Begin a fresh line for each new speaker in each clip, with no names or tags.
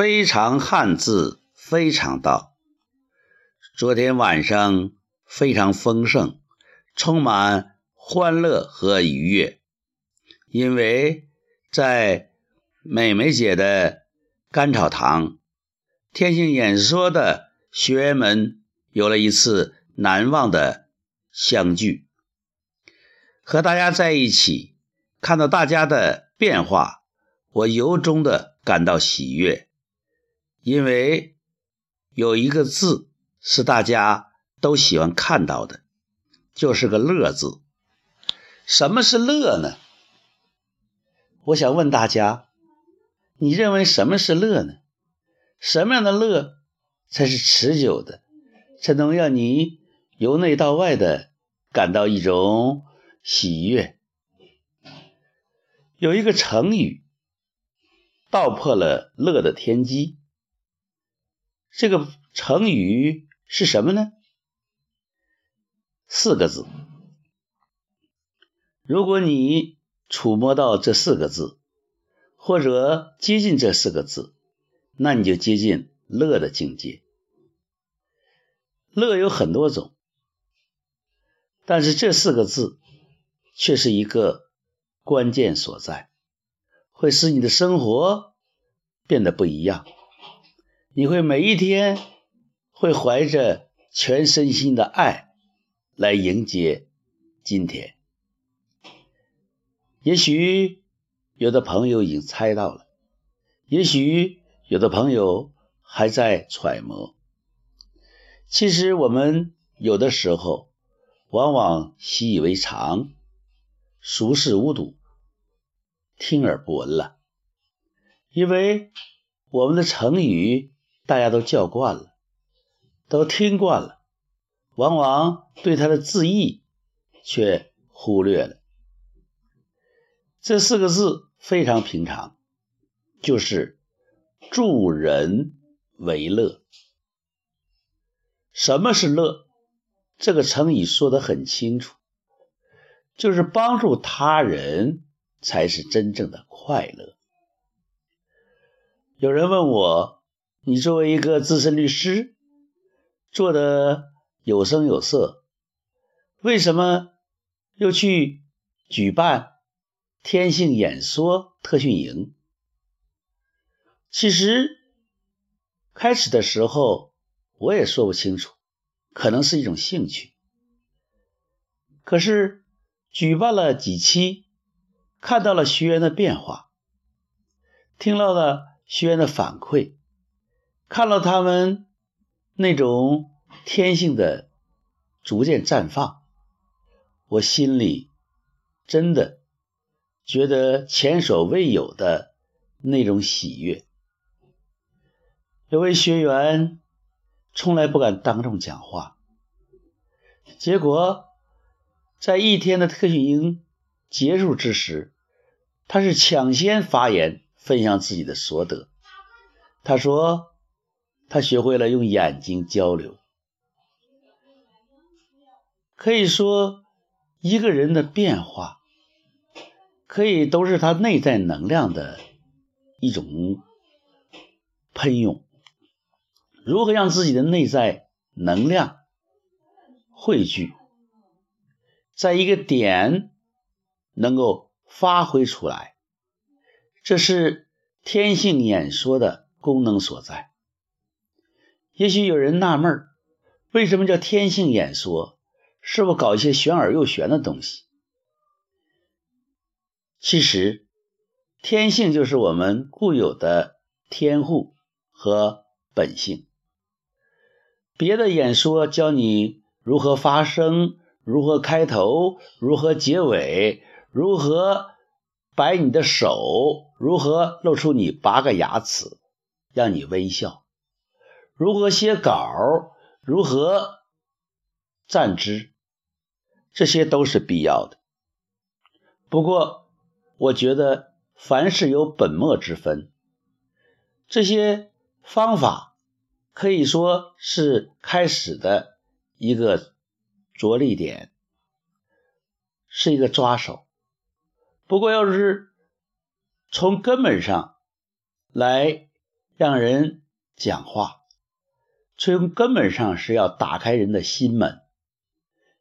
非常汉字，非常道。昨天晚上非常丰盛，充满欢乐和愉悦，因为在美美姐的甘草堂，天性演说的学员们有了一次难忘的相聚，和大家在一起，看到大家的变化，我由衷的感到喜悦。因为有一个字是大家都喜欢看到的，就是个“乐”字。什么是乐呢？我想问大家，你认为什么是乐呢？什么样的乐才是持久的，才能让你由内到外的感到一种喜悦？有一个成语，道破了乐的天机。这个成语是什么呢？四个字。如果你触摸到这四个字，或者接近这四个字，那你就接近乐的境界。乐有很多种，但是这四个字却是一个关键所在，会使你的生活变得不一样。你会每一天会怀着全身心的爱来迎接今天。也许有的朋友已经猜到了，也许有的朋友还在揣摩。其实我们有的时候往往习以为常，熟视无睹，听而不闻了，因为我们的成语。大家都叫惯了，都听惯了，往往对他的字义却忽略了。这四个字非常平常，就是助人为乐。什么是乐？这个成语说的很清楚，就是帮助他人才是真正的快乐。有人问我。你作为一个资深律师，做的有声有色，为什么又去举办天性演说特训营？其实开始的时候我也说不清楚，可能是一种兴趣。可是举办了几期，看到了学员的变化，听到了学员的反馈。看到他们那种天性的逐渐绽放，我心里真的觉得前所未有的那种喜悦。有位学员从来不敢当众讲话，结果在一天的特训营结束之时，他是抢先发言，分享自己的所得。他说。他学会了用眼睛交流，可以说，一个人的变化，可以都是他内在能量的一种喷涌。如何让自己的内在能量汇聚，在一个点能够发挥出来，这是天性演说的功能所在。也许有人纳闷为什么叫天性演说？是不搞一些玄而又玄的东西？其实，天性就是我们固有的天赋和本性。别的演说教你如何发声、如何开头、如何结尾、如何摆你的手、如何露出你八个牙齿，让你微笑。如何写稿？如何站姿？这些都是必要的。不过，我觉得凡事有本末之分。这些方法可以说是开始的一个着力点，是一个抓手。不过，要是从根本上来让人讲话，从根本上是要打开人的心门，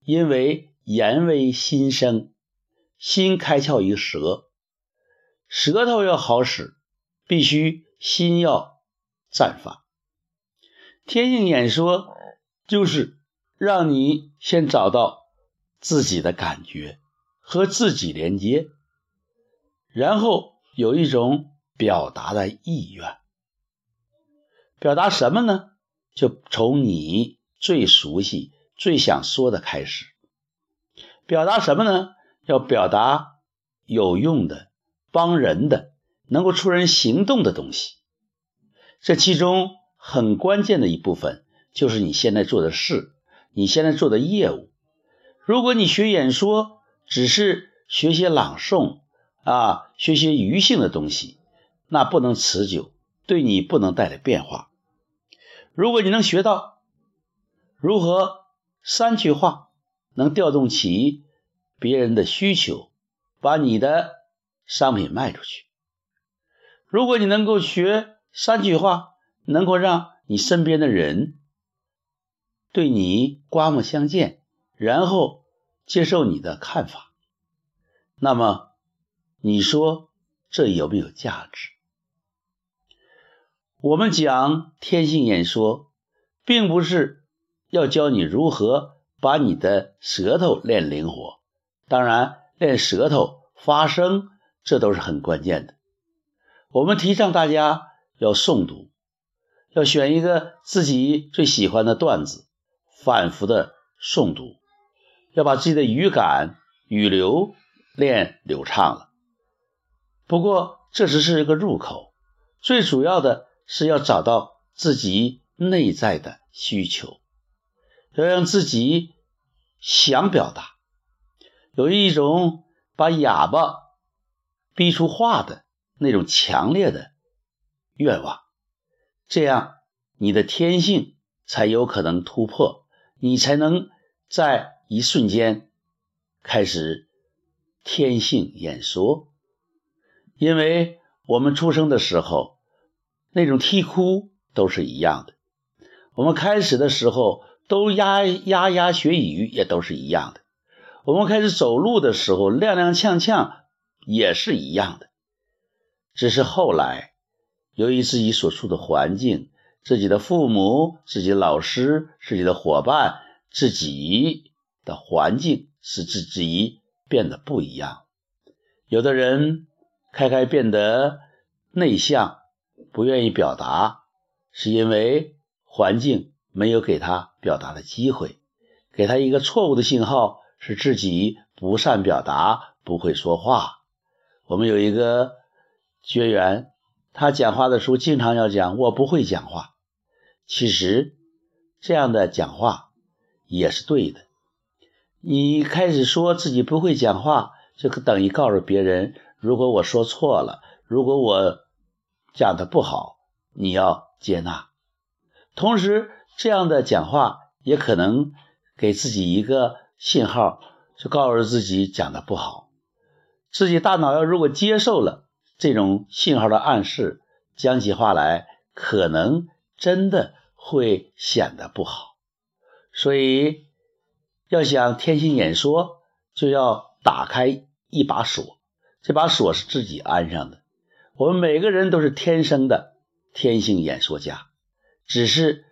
因为言为心声，心开窍于舌，舌头要好使，必须心要绽放。天性演说就是让你先找到自己的感觉和自己连接，然后有一种表达的意愿。表达什么呢？就从你最熟悉、最想说的开始。表达什么呢？要表达有用的、帮人的、能够出人行动的东西。这其中很关键的一部分就是你现在做的事，你现在做的业务。如果你学演说，只是学些朗诵啊，学些余性的东西，那不能持久，对你不能带来变化。如果你能学到如何三句话能调动起别人的需求，把你的商品卖出去；如果你能够学三句话，能够让你身边的人对你刮目相见，然后接受你的看法，那么你说这有没有价值？我们讲天性演说，并不是要教你如何把你的舌头练灵活，当然练舌头发声，这都是很关键的。我们提倡大家要诵读，要选一个自己最喜欢的段子，反复的诵读，要把自己的语感、语流练流畅了。不过这只是一个入口，最主要的。是要找到自己内在的需求，要让自己想表达，有一种把哑巴逼出话的那种强烈的愿望，这样你的天性才有可能突破，你才能在一瞬间开始天性演说，因为我们出生的时候。那种啼哭都是一样的，我们开始的时候都牙牙牙学语，也都是一样的。我们开始走路的时候踉踉跄跄，也是一样的。只是后来，由于自己所处的环境、自己的父母、自己的老师、自己的伙伴、自己的环境，使自己变得不一样。有的人开开变得内向。不愿意表达，是因为环境没有给他表达的机会，给他一个错误的信号，是自己不善表达，不会说话。我们有一个学员，他讲话的时候经常要讲“我不会讲话”，其实这样的讲话也是对的。你开始说自己不会讲话，就等于告诉别人：如果我说错了，如果我。讲的不好，你要接纳。同时，这样的讲话也可能给自己一个信号，就告诉自己讲的不好。自己大脑要如果接受了这种信号的暗示，讲起话来可能真的会显得不好。所以，要想天心演说，就要打开一把锁，这把锁是自己安上的。我们每个人都是天生的天性演说家，只是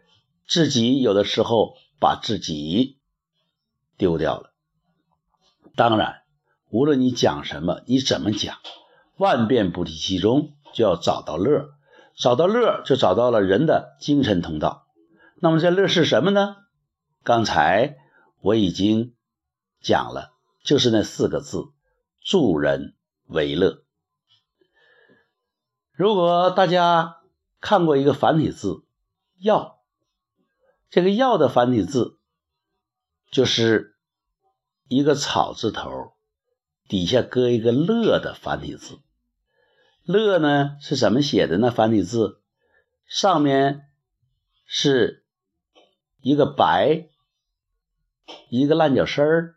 自己有的时候把自己丢掉了。当然，无论你讲什么，你怎么讲，万变不离其中，就要找到乐，找到乐就找到了人的精神通道。那么这乐是什么呢？刚才我已经讲了，就是那四个字：助人为乐。如果大家看过一个繁体字“药”，这个“药”的繁体字就是一个草字头，底下搁一个“乐”的繁体字。“乐”呢是怎么写的呢？繁体字上面是一个白，一个烂脚丝儿，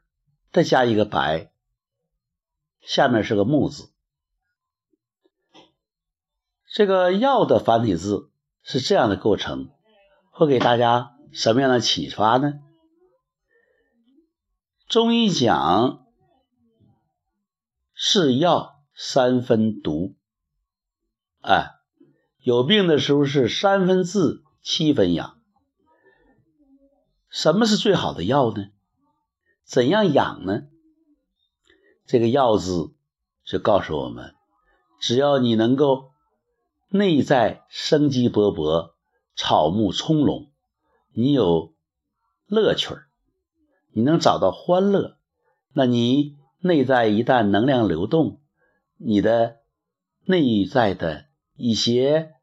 再加一个白，下面是个木字。这个“药”的繁体字是这样的构成，会给大家什么样的启发呢？中医讲是药三分毒，哎，有病的时候是三分治七分养。什么是最好的药呢？怎样养呢？这个“药”字就告诉我们，只要你能够内在生机勃勃、草木葱茏，你有乐趣儿，你能找到欢乐，那你内在一旦能量流动，你的内在的一些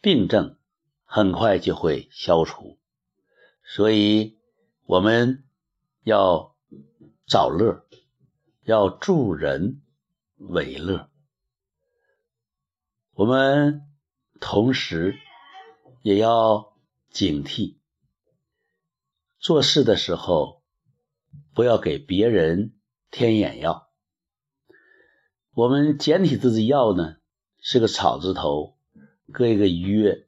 病症很快就会消除。所以，我们要找乐。要助人为乐，我们同时也要警惕，做事的时候不要给别人添眼药。我们简体字的“药”呢，是个草字头，搁一个“约”，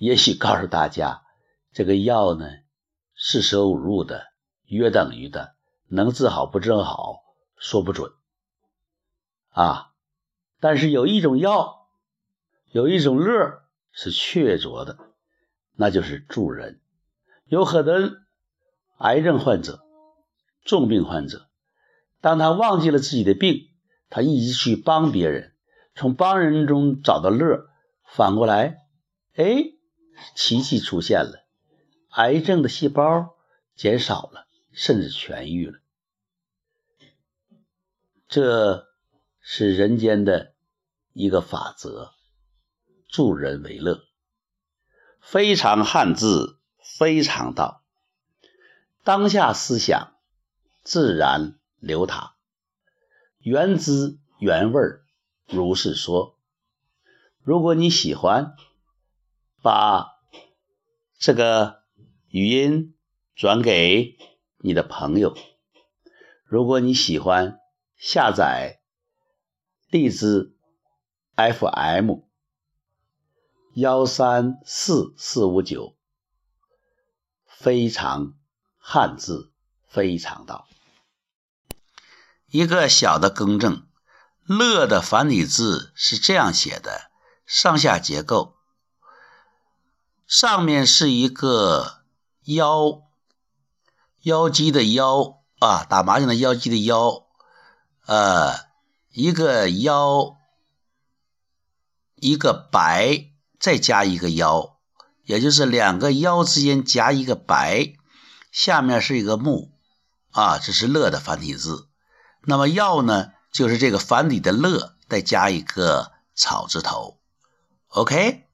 也许告诉大家，这个“药”呢，四舍五入的约等于的。能治好不治好，说不准啊。但是有一种药，有一种乐是确凿的，那就是助人。有很多癌症患者、重病患者，当他忘记了自己的病，他一直去帮别人，从帮人中找到乐，反过来，哎，奇迹出现了，癌症的细胞减少了。甚至痊愈了，这是人间的一个法则，助人为乐，非常汉字，非常道，当下思想自然流淌，原汁原味如是说。如果你喜欢，把这个语音转给。你的朋友，如果你喜欢下载荔枝 FM 幺三四四五九，非常汉字，非常道。一个小的更正，乐的繁体字是这样写的：上下结构，上面是一个腰。腰肌的腰啊，打麻将的腰肌的腰，呃，一个幺，一个白，再加一个幺，也就是两个幺之间夹一个白，下面是一个木啊，这是乐的繁体字。那么要呢，就是这个繁体的乐，再加一个草字头。OK。